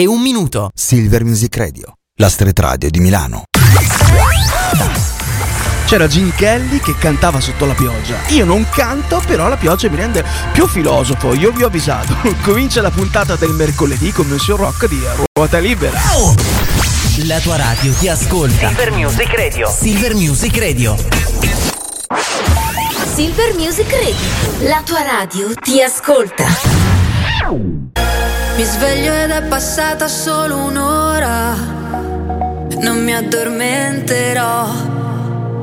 e un minuto. Silver Music Radio, la street radio di Milano. C'era Gin Kelly che cantava sotto la pioggia. Io non canto, però la pioggia mi rende più filosofo. Io vi ho avvisato. Comincia la puntata del mercoledì con Monsieur Rock di Ruota Libera. La tua radio ti ascolta. Silver Music Radio. Silver Music Radio. Silver Music Radio. La tua radio ti ascolta. Mi sveglio ed è passata solo un'ora, non mi addormenterò.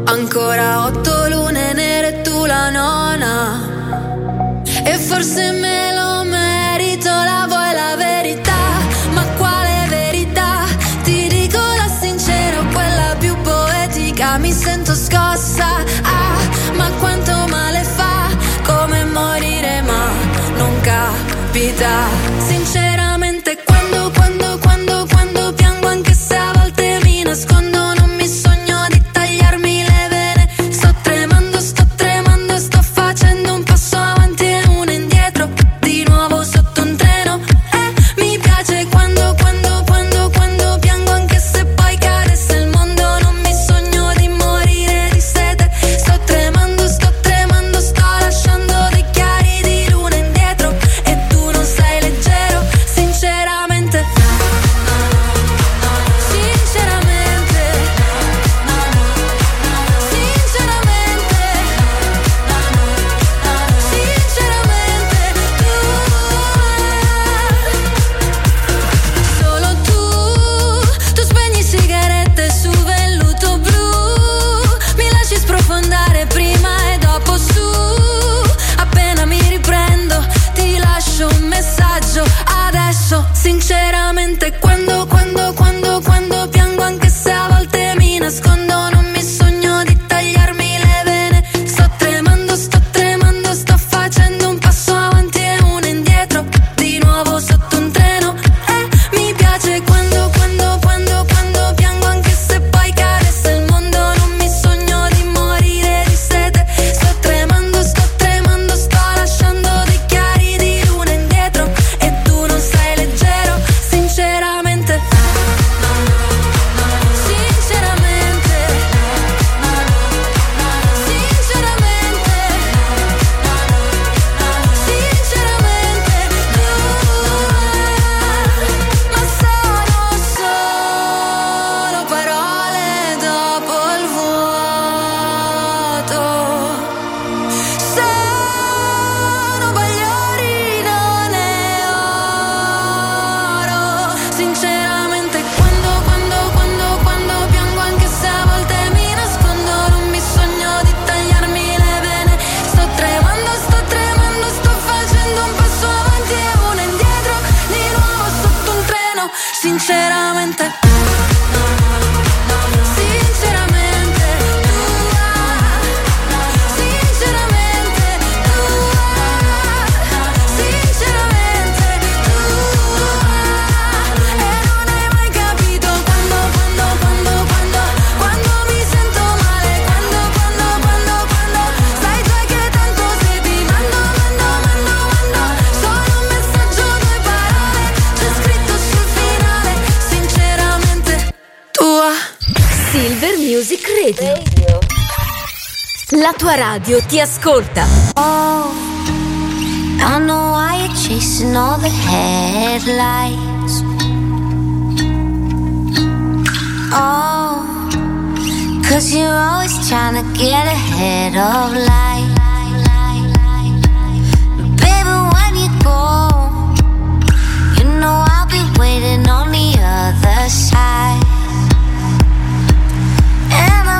Ancora otto lune nere e tu la nona, e forse me la sinceramente. radio. La tua radio ti ascolta. Oh, I know why you're chasing all the headlights. Oh, cause you're always trying to get ahead of life. Baby, when you go, you know waiting on the other side.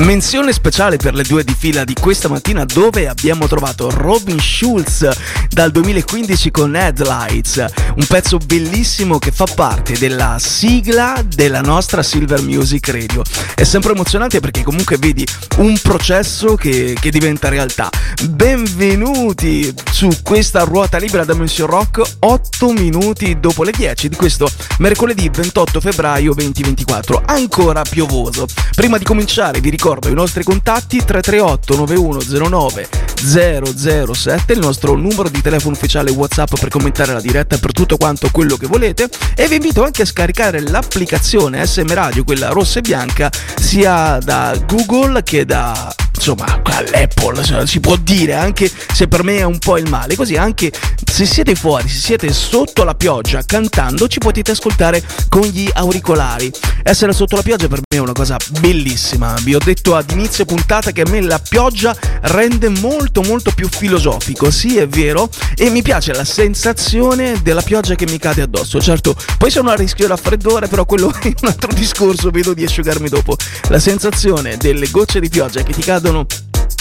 Menzione speciale per le due di fila di questa mattina dove abbiamo trovato Robin Schulz dal 2015 con Headlights, un pezzo bellissimo che fa parte della sigla della nostra Silver Music Radio. È sempre emozionante perché comunque vedi un processo che, che diventa realtà. Benvenuti su questa ruota libera da Monsieur Rock 8 minuti dopo le 10 di questo mercoledì 28 febbraio 2024, ancora piovoso. Prima di cominciare vi ricordo ricordo i nostri contatti 338 9109 007, il nostro numero di telefono ufficiale WhatsApp per commentare la diretta per tutto quanto quello che volete. E vi invito anche a scaricare l'applicazione SM Radio, quella rossa e bianca, sia da Google che da insomma all'Apple si può dire anche se per me è un po' il male così anche se siete fuori se siete sotto la pioggia cantando ci potete ascoltare con gli auricolari. Essere sotto la pioggia per me è una cosa bellissima. Vi ho detto ad inizio puntata che a me la pioggia rende molto molto più filosofico sì è vero e mi piace la sensazione della pioggia che mi cade addosso. Certo poi sono a rischio raffreddore però quello è un altro discorso vedo di asciugarmi dopo. La sensazione delle gocce di pioggia che ti cadono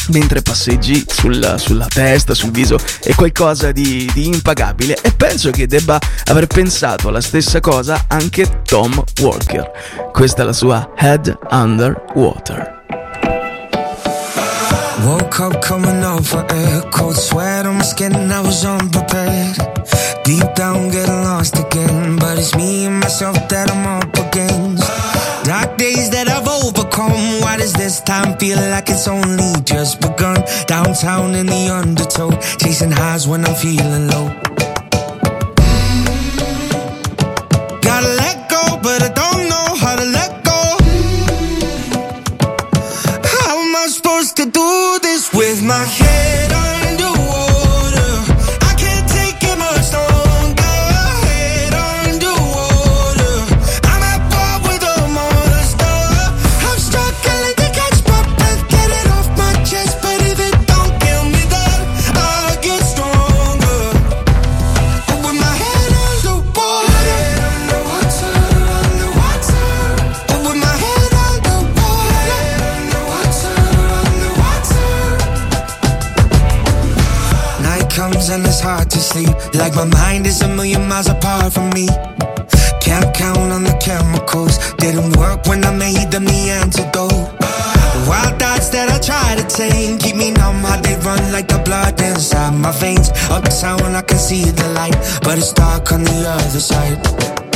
mentre passeggi sulla, sulla, testa, sul viso, è qualcosa di, di, impagabile e penso che debba aver pensato la stessa cosa anche Tom Walker. Questa è la sua Head Under Water. Woke up coming over air, cold sweat on my skin, I was unprepared. Deep down, getting lost again, but it's me and myself that I'm up Why does this time feel like it's only just begun? Downtown in the undertow, chasing highs when I'm feeling low. Gotta let go, but I don't know how to let go. How am I supposed to do this with my head sleep. Like my mind is a million miles apart from me. Can't count on the chemicals. Didn't work when I made them the antidote. Wild thoughts that I try to tame keep me numb. How they run like the blood inside my veins. Uptown I can see the light, but it's dark on the other side.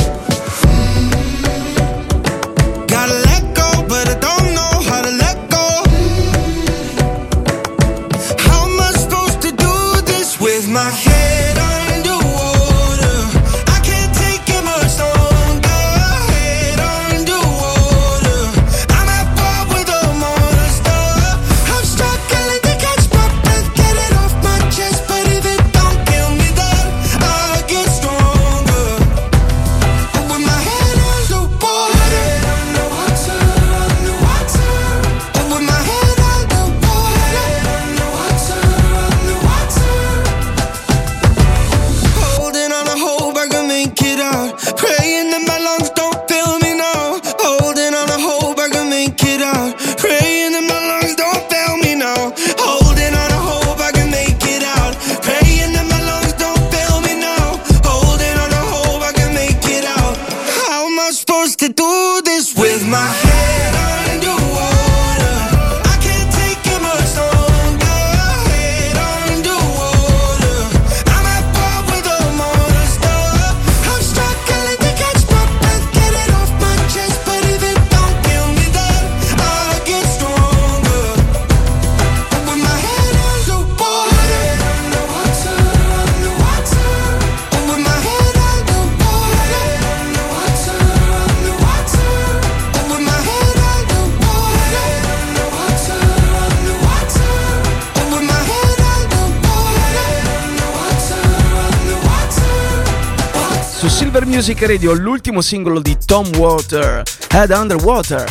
Music Radio, l'ultimo singolo di Tom Water, Head Underwater.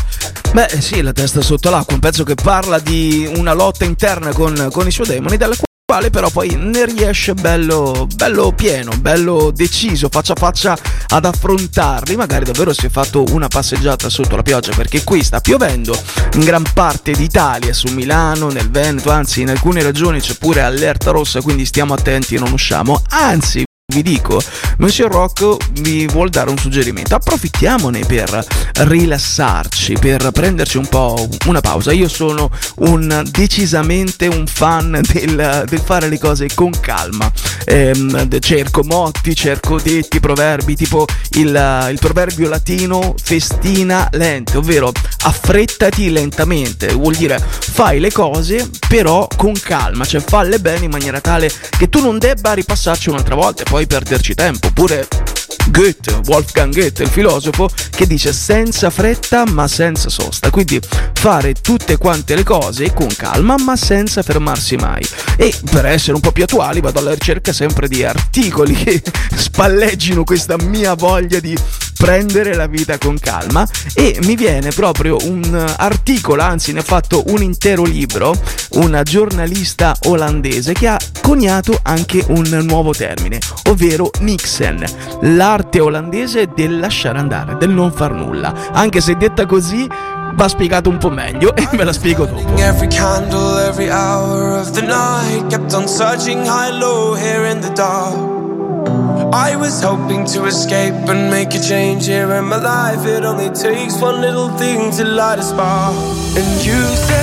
Beh, sì, la testa sotto l'acqua, un pezzo che parla di una lotta interna con, con i suoi demoni, dalla quale però poi ne riesce bello, bello pieno, bello deciso, faccia a faccia ad affrontarli. Magari davvero si è fatto una passeggiata sotto la pioggia perché qui sta piovendo in gran parte d'Italia, su Milano, nel Veneto, anzi in alcune regioni c'è pure allerta rossa, quindi stiamo attenti e non usciamo. Anzi, vi dico, Monsieur Rocco vi vuol dare un suggerimento. Approfittiamone per rilassarci, per prenderci un po' una pausa. Io sono un decisamente un fan del, del fare le cose con calma. Ehm, cerco motti, cerco detti, proverbi, tipo il, il proverbio latino festina lente, ovvero affrettati lentamente. Vuol dire fai le cose però con calma, cioè falle bene in maniera tale che tu non debba ripassarci un'altra volta e poi perderci tempo. Oppure Goethe, Wolfgang Goethe, il filosofo, che dice senza fretta ma senza sosta. Quindi fare tutte quante le cose con calma ma senza fermarsi mai. E per essere un po' più attuali vado alla ricerca sempre di articoli che spalleggino questa mia voglia di prendere la vita con calma e mi viene proprio un articolo, anzi ne ha fatto un intero libro, una giornalista olandese che ha coniato anche un nuovo termine, ovvero Nixen, l'arte olandese del lasciare andare, del non far nulla, anche se detta così va spiegato un po' meglio e ve la spiego dopo. I was hoping to escape and make a change here in my life. It only takes one little thing to light a spark. And you said,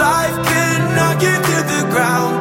life can knock you to the ground.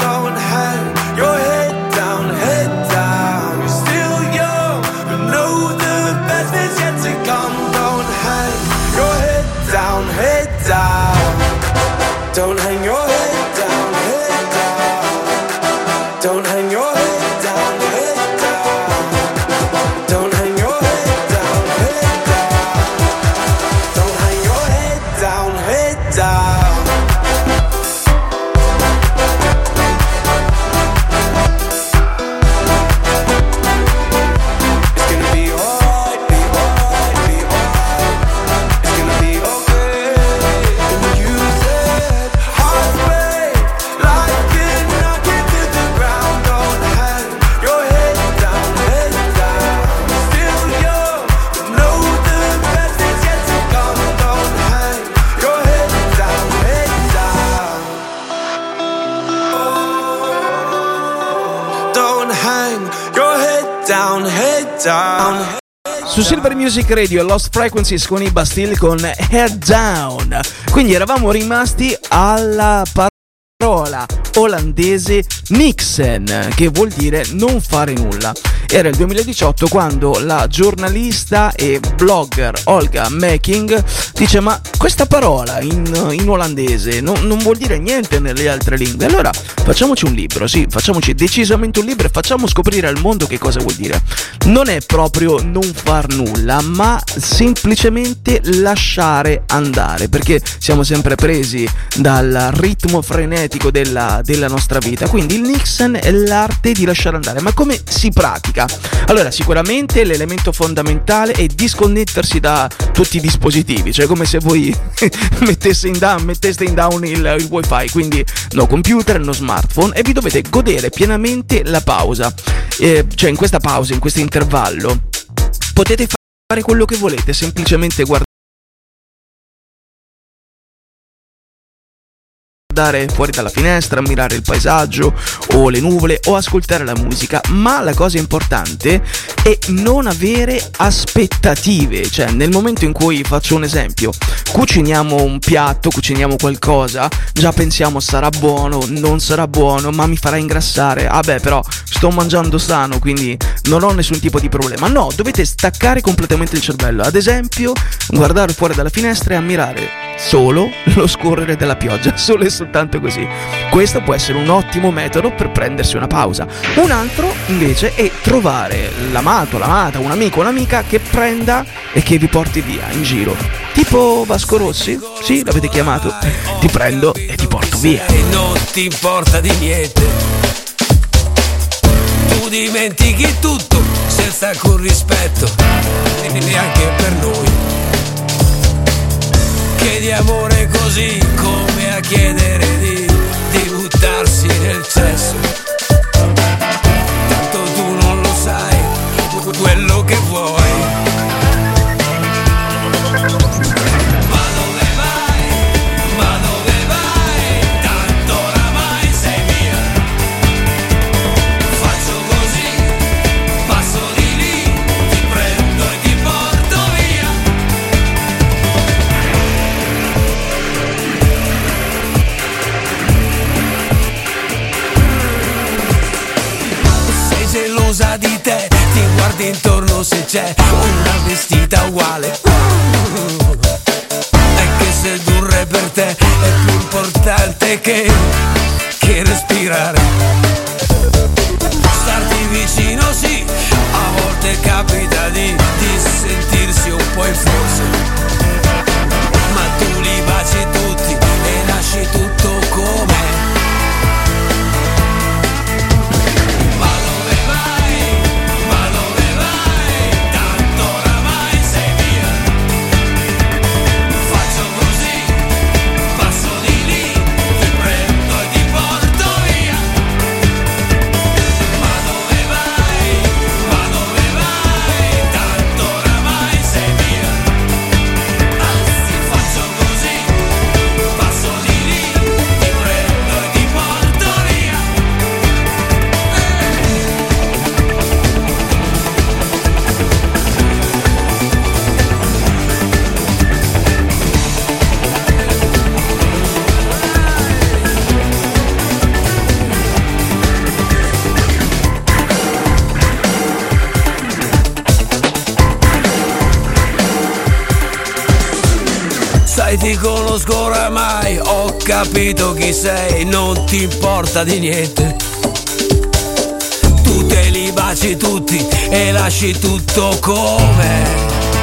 Down, head down. Su Silver Music Radio Lost Frequencies con i Bastille con Head Down. Quindi eravamo rimasti alla parola olandese Nixen, che vuol dire non fare nulla. Era il 2018 quando la giornalista e blogger Olga Making dice ma questa parola in, in olandese non, non vuol dire niente nelle altre lingue. Allora facciamoci un libro, sì, facciamoci decisamente un libro e facciamo scoprire al mondo che cosa vuol dire. Non è proprio non far nulla, ma semplicemente lasciare andare, perché siamo sempre presi dal ritmo frenetico energetico della, della nostra vita. Quindi il Nixon è l'arte di lasciare andare. Ma come si pratica? Allora, sicuramente l'elemento fondamentale è disconnettersi da tutti i dispositivi, cioè come se voi metteste in down, metteste in down il, il wifi, quindi no computer, no smartphone e vi dovete godere pienamente la pausa. Eh, cioè in questa pausa, in questo intervallo, potete fare quello che volete, semplicemente guardare guardare fuori dalla finestra, ammirare il paesaggio o le nuvole o ascoltare la musica, ma la cosa importante è non avere aspettative, cioè nel momento in cui faccio un esempio, cuciniamo un piatto, cuciniamo qualcosa, già pensiamo sarà buono, non sarà buono, ma mi farà ingrassare. Ah però sto mangiando sano, quindi non ho nessun tipo di problema. No, dovete staccare completamente il cervello. Ad esempio, guardare fuori dalla finestra e ammirare solo lo scorrere della pioggia, solo e soltanto così. Questo può essere un ottimo metodo per prendersi una pausa. Un altro invece è trovare l'amato, l'amata, un amico, un'amica che prenda e che vi porti via in giro. Tipo Vasco Rossi? Sì, l'avete chiamato. Ti prendo e ti porto via. E non ti importa di niente. Tu dimentichi tutto senza alcun rispetto, neanche per noi. Chiedi amore così come chiedere di, di buttarsi nel cesso. Tanto tu non lo sai quello che vuoi. Guardi intorno se c'è una vestita uguale. È che sedurre per te è più importante che, che respirare. Starti vicino sì, a volte capita di, di sentirsi un po' in forse. Ma tu li baci tutti capito chi sei, non ti importa di niente. Tu te li baci tutti e lasci tutto come.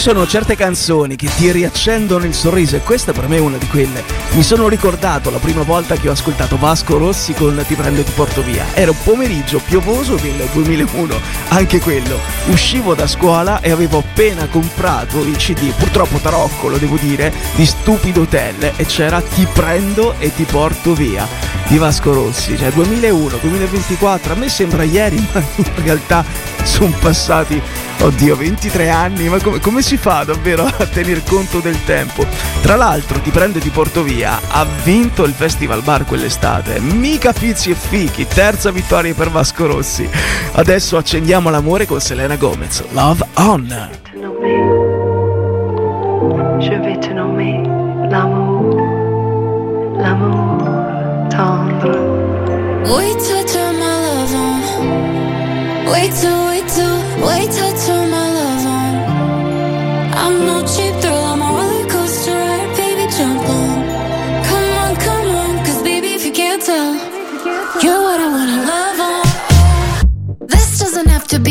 Sono certe canzoni che ti riaccendono il sorriso e questa per me è una di quelle. Mi sono ricordato la prima volta che ho ascoltato Vasco Rossi con Ti prendo e ti porto via. Era un pomeriggio piovoso del 2001, anche quello. Uscivo da scuola e avevo appena comprato il CD, purtroppo tarocco lo devo dire, di Stupido Hotel e c'era Ti prendo e ti porto via di Vasco Rossi. Cioè 2001, 2024, a me sembra ieri, ma in realtà sono passati, Oddio, 23 anni, ma com- come si fa davvero a tener conto del tempo? Tra l'altro, Ti prendo e ti porto via ha vinto il Festival Bar quell'estate. Mica pizzi e fichi, terza vittoria per Vasco Rossi. Adesso accendiamo l'amore con Selena Gomez. Love On. Je vais te nommer l'amour, l'amour tendre. Wait till turn my love on. Wait till, wait till, wait till.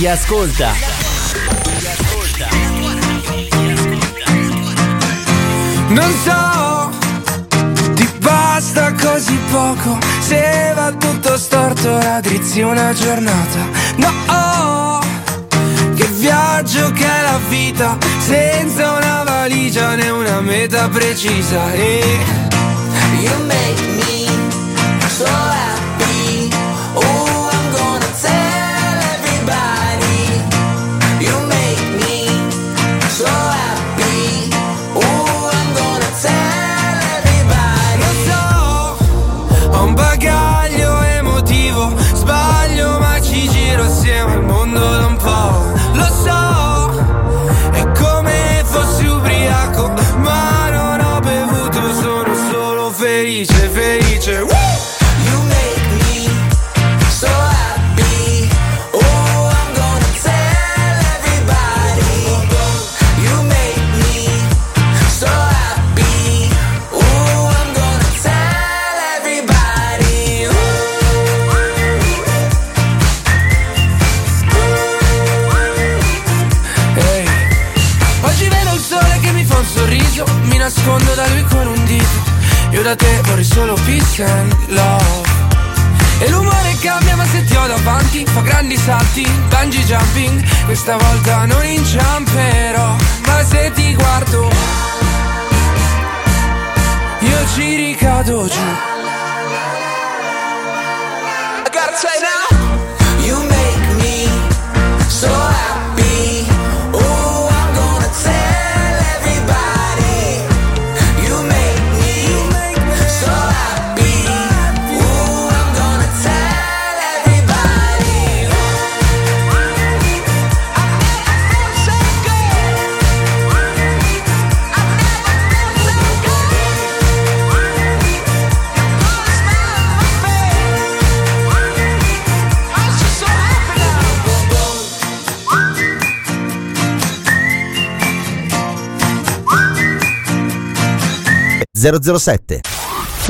chi ascolta. Non so, ti basta così poco. Se va tutto storto, raddrizzi una giornata. No, oh, che viaggio che è la vita. Senza una valigia né una meta precisa. E. You make me 007.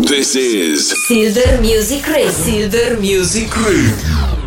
This is Silver Music Radio. Silver Music Radio.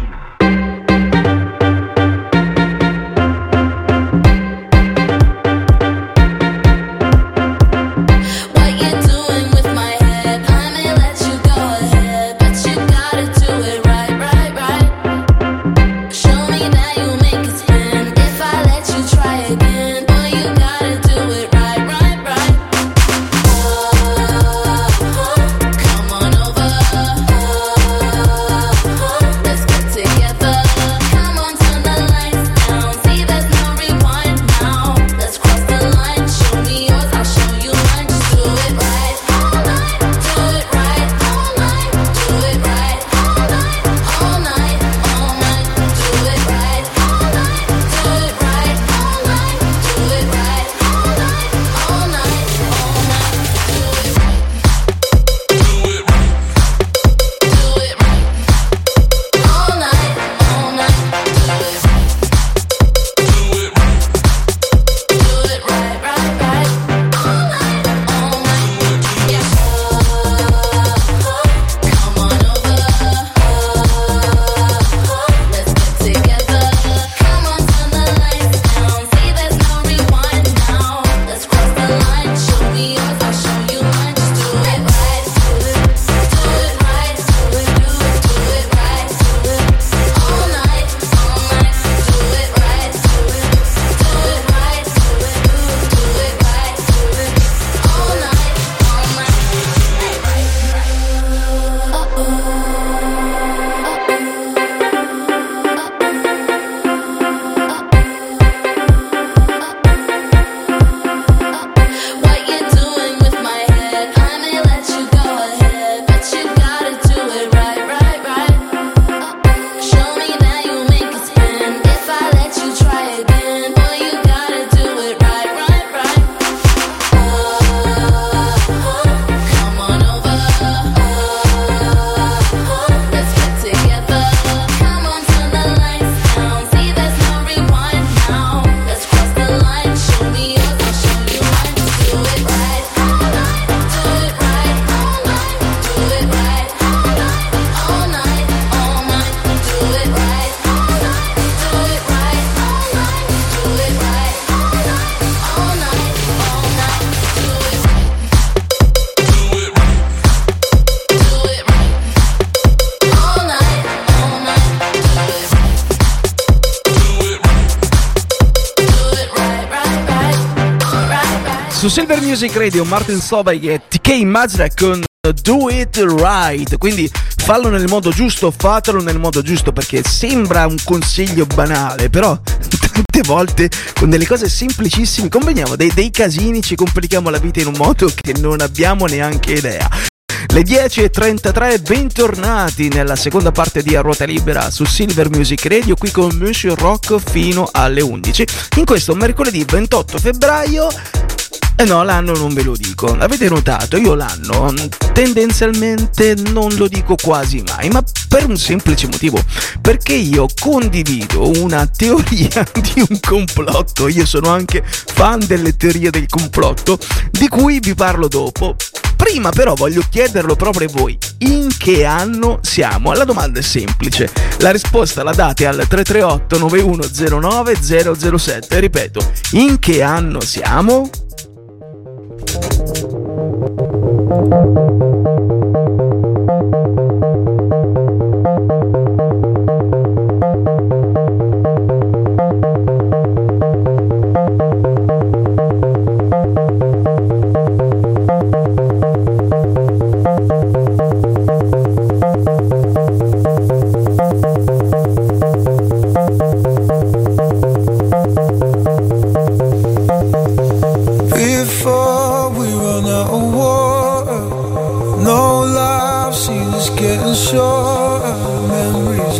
su Silver Music Radio Martin Sobey e TK Mazda con Do It Right, quindi fallo nel modo giusto, fatelo nel modo giusto perché sembra un consiglio banale, però tante volte con delle cose semplicissime conveniamo dei, dei casini, ci complichiamo la vita in un modo che non abbiamo neanche idea. Le 10.33, bentornati nella seconda parte di A Ruota Libera su Silver Music Radio, qui con Monsieur Rock fino alle 11. In questo mercoledì 28 febbraio eh no, l'anno non ve lo dico. Avete notato, io l'anno tendenzialmente non lo dico quasi mai, ma per un semplice motivo, perché io condivido una teoria di un complotto, io sono anche fan delle teorie del complotto, di cui vi parlo dopo. Prima però voglio chiederlo proprio a voi, in che anno siamo? La domanda è semplice, la risposta la date al 338 9109 007, ripeto, in che anno siamo? Thank you.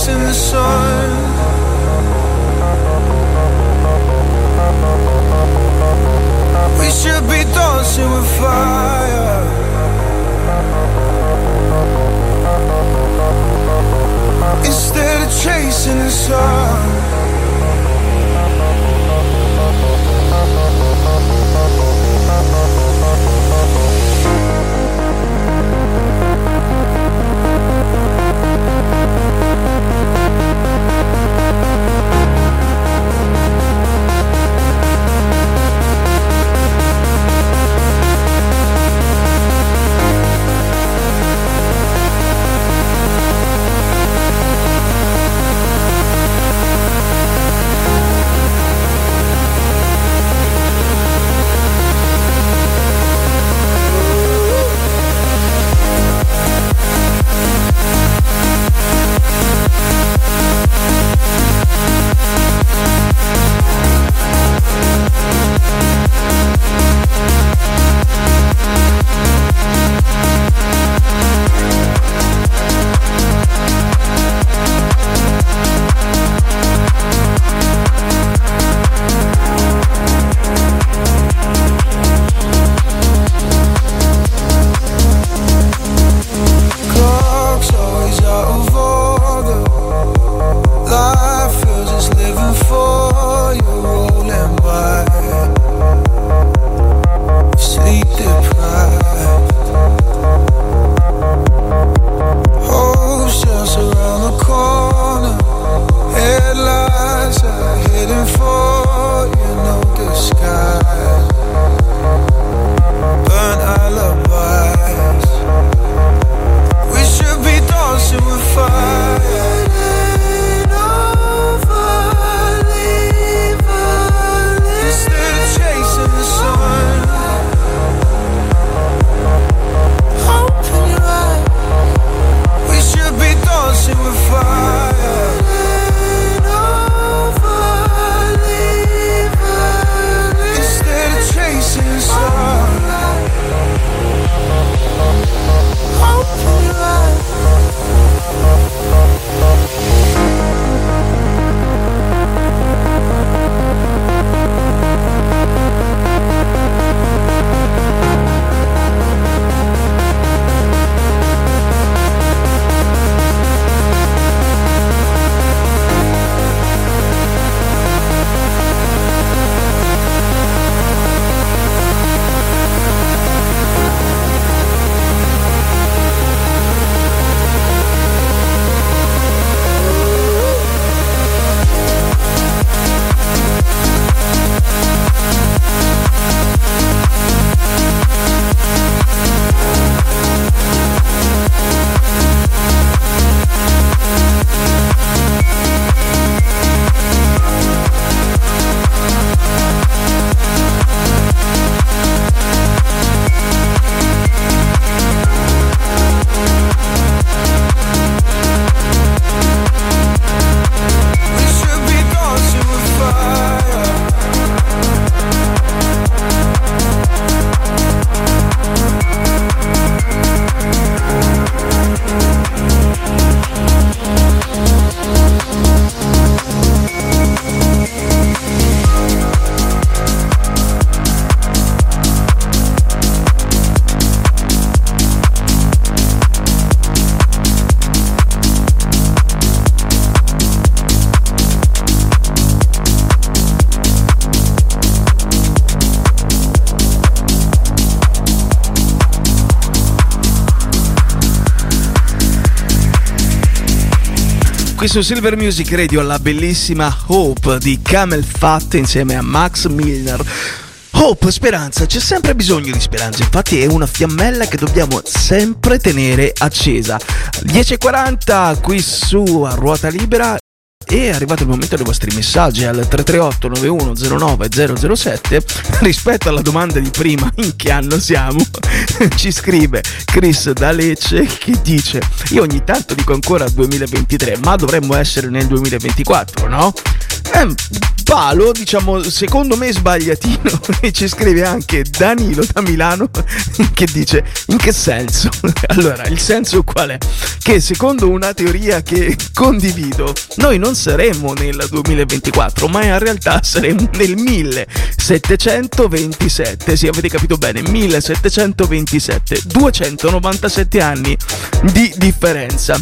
chasing the sun. We should be dancing with fire. Instead of chasing the sun. Qui su Silver Music Radio la bellissima Hope di Camel Fat insieme a Max Milner. Hope, speranza, c'è sempre bisogno di speranza, infatti è una fiammella che dobbiamo sempre tenere accesa. 10.40 qui su a ruota libera e è arrivato il momento dei vostri messaggi al 338 9109 007 rispetto alla domanda di prima in che anno siamo ci scrive Chris da Lecce che dice io ogni tanto dico ancora 2023 ma dovremmo essere nel 2024 no? Un palo diciamo secondo me sbagliatino e ci scrive anche Danilo da Milano che dice in che senso? allora il senso qual è? che secondo una teoria che condivido noi non saremo nel 2024, ma in realtà saremo nel 1727. Sì, avete capito bene, 1727, 297 anni di differenza.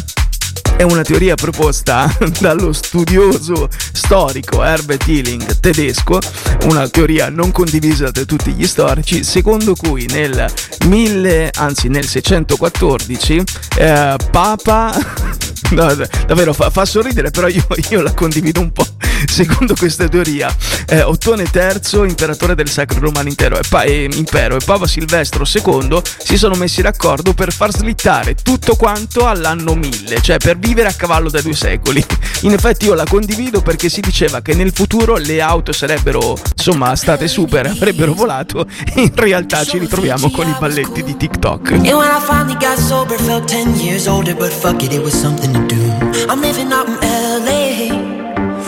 È una teoria proposta dallo studioso storico Herbert Hilling tedesco, una teoria non condivisa da tutti gli storici, secondo cui nel 1000, anzi nel 614, eh, Papa No, davvero fa, fa, sorridere, però io, io, la condivido un po'. Secondo questa teoria, eh, Ottone III, imperatore del Sacro Romano Intero, e, pa- e, Impero, e Papa Silvestro II si sono messi d'accordo per far slittare tutto quanto all'anno 1000, cioè per vivere a cavallo da due secoli. In effetti io la condivido perché si diceva che nel futuro le auto sarebbero, insomma, state super, avrebbero volato e in realtà ci ritroviamo con i balletti di TikTok. And when I finally got sober, felt 10 years older, but fuck it, it was something to do. I'm living out in LA.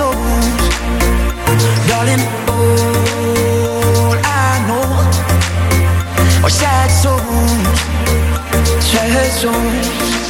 souls, darling. All I know are sad souls, sad souls.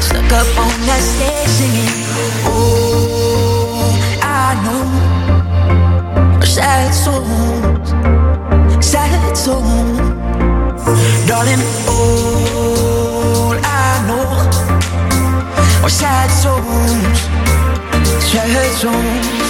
Stuck up on that stage singing. Oh, I know. Sad souls. Sad souls. Darling, all I know are sad souls. Sad souls.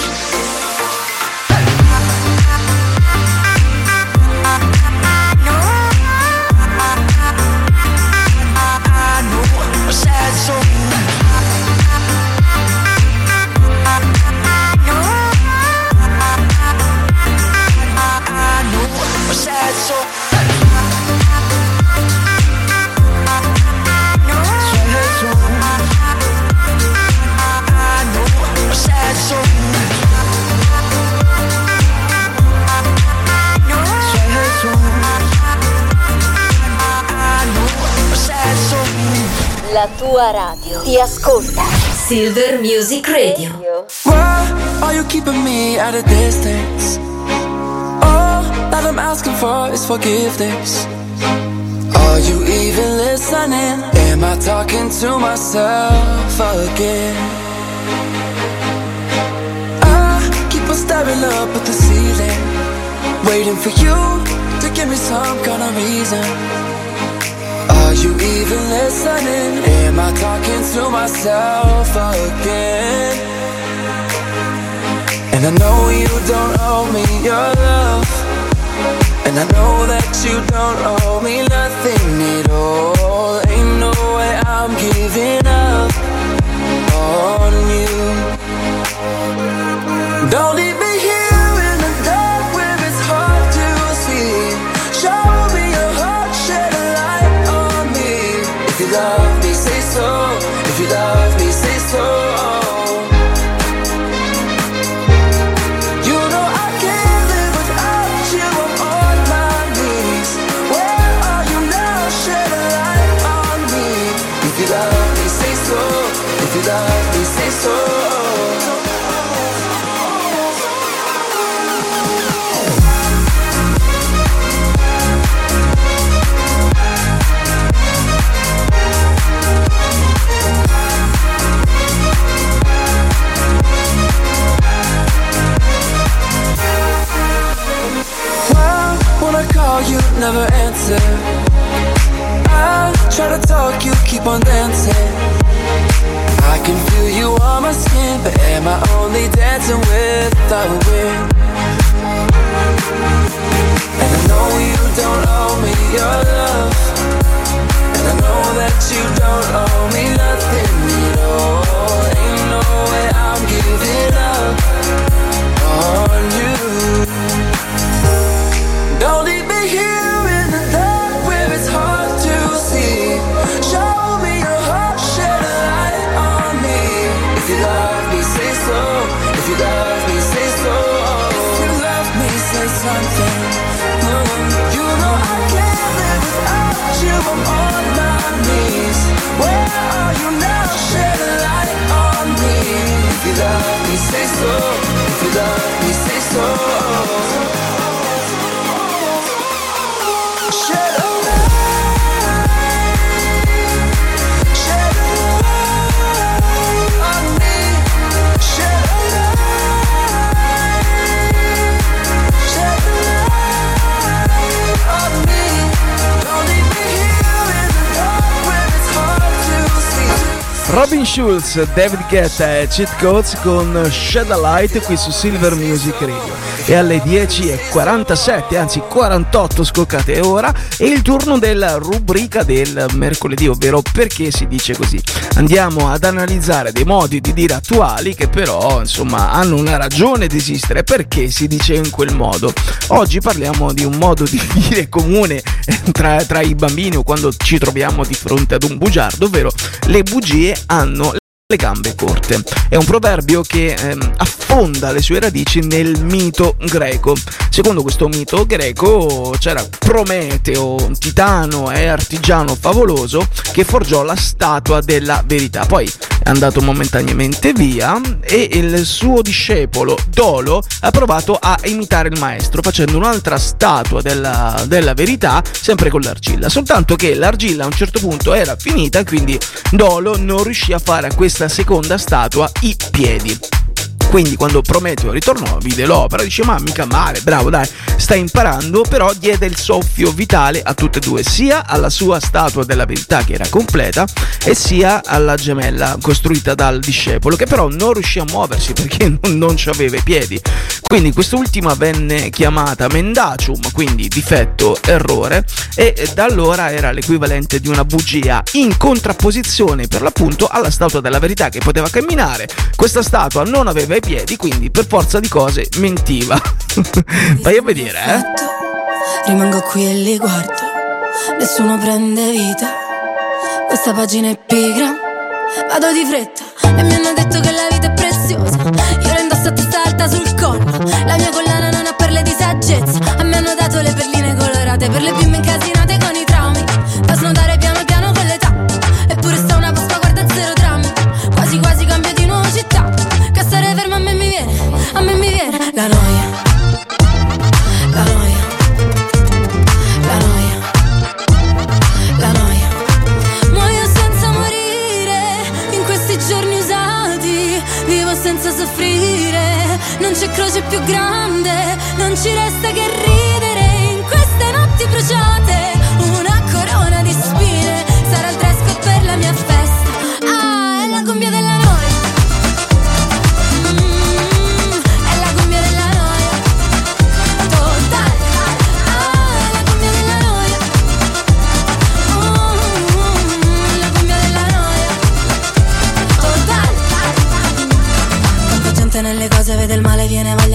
Tua radio ti ascolta. Silver Music Radio. Why are you keeping me at a distance? All that I'm asking for is forgiveness. Are you even listening? Am I talking to myself again? I keep on staring up at the ceiling, waiting for you to give me some kind of reason. Are you even listening? Am I talking to myself again? And I know you don't owe me your love. And I know that you don't owe me nothing at all. Ain't no way I'm giving up on you. Don't me never answer. I try to talk, you keep on dancing. I can feel you on my skin, but am I only dancing with the wind? And I know you don't owe me your love. And I know that you don't owe me nothing at all. Ain't no way I'm giving up on you. Don't leave me here If you love me, say so. If you love me, say so. Robin Schulz, David Guetta e Cheat Codes con Shed a Light qui su Silver Music Radio. E alle 10.47, anzi 48 scoccate ora, è il turno della rubrica del mercoledì, ovvero perché si dice così. Andiamo ad analizzare dei modi di dire attuali che però insomma hanno una ragione di esistere perché si dice in quel modo. Oggi parliamo di un modo di dire comune tra, tra i bambini o quando ci troviamo di fronte ad un bugiardo, ovvero le bugie hanno le gambe corte. È un proverbio che ehm, affonda le sue radici nel mito greco. Secondo questo mito greco c'era Prometeo, un titano e artigiano favoloso che forgiò la statua della verità. Poi è andato momentaneamente via e il suo discepolo Dolo ha provato a imitare il maestro facendo un'altra statua della, della verità sempre con l'argilla. Soltanto che l'argilla a un certo punto era finita, quindi Dolo non riuscì a fare a questa seconda statua i piedi. Quindi quando Prometeo ritornò, vide l'opera, dice ma mica male, bravo dai, sta imparando, però diede il soffio vitale a tutte e due, sia alla sua statua della verità che era completa e sia alla gemella costruita dal discepolo che però non riuscì a muoversi perché non, ci aveva i piedi. Quindi quest'ultima venne chiamata mendacium, quindi difetto, errore e da allora era l'equivalente di una bugia in contrapposizione per l'appunto alla statua della verità che poteva camminare. Questa statua non aveva i piedi, quindi per forza di cose mentiva. Vai a vedere, eh? Rimango qui e li guardo, nessuno prende vita. Questa pagina è pigra, vado di fretta e mi hanno detto che la vita è preziosa. Io la indosso a testa alta sul collo, la mia collana non ha perle di saggezza. A me hanno dato le perline colorate per le bimbe incasinate c'è croce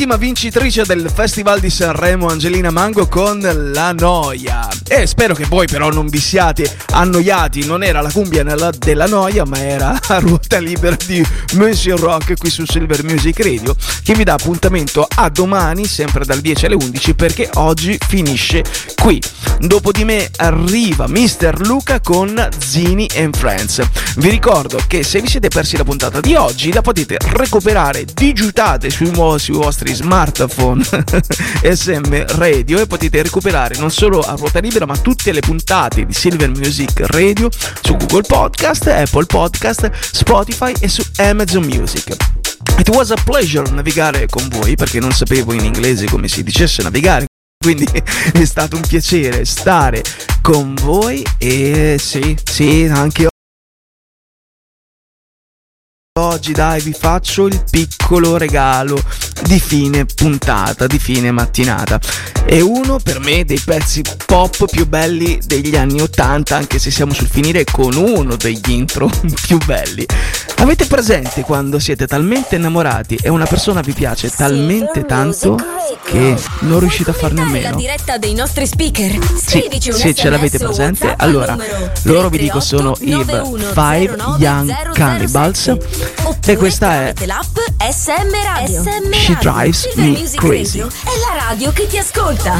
L'ultima vincitrice del Festival di Sanremo, Angelina Mango, con La Noia. E spero che voi però non vi siate annoiati, non era la cumbia della noia, ma era a ruota libera di Monsieur Rock qui su Silver Music Radio, che vi dà appuntamento a domani, sempre dal 10 alle 11, perché oggi finisce qui. Dopo di me arriva Mr. Luca con Zini and Friends. Vi ricordo che se vi siete persi la puntata di oggi, la potete recuperare digitate sui, sui vostri smartphone SM Radio e potete recuperare non solo a ruota libera ma tutte le puntate di Silver Music Radio su Google Podcast, Apple Podcast, Spotify e su Amazon Music. It was a pleasure navigare con voi perché non sapevo in inglese come si dicesse navigare. Quindi è stato un piacere stare con voi e sì, sì, anche oggi dai vi faccio il piccolo regalo di fine puntata, di fine mattinata. È uno per me dei pezzi pop più belli degli anni 80, anche se siamo sul finire con uno degli intro più belli. Avete presente quando siete talmente innamorati e una persona vi piace talmente tanto che non riuscite a farne a La meno? diretta dei nostri speaker. Sì, sì, ce l'avete presente? Allora, loro vi dico sono i 338 Five 91 Young 007. Cannibals Oppure e questa è l'app SM Radio. SM She Radio. Drives Me Crazy. Radio È la radio che ti ascolta.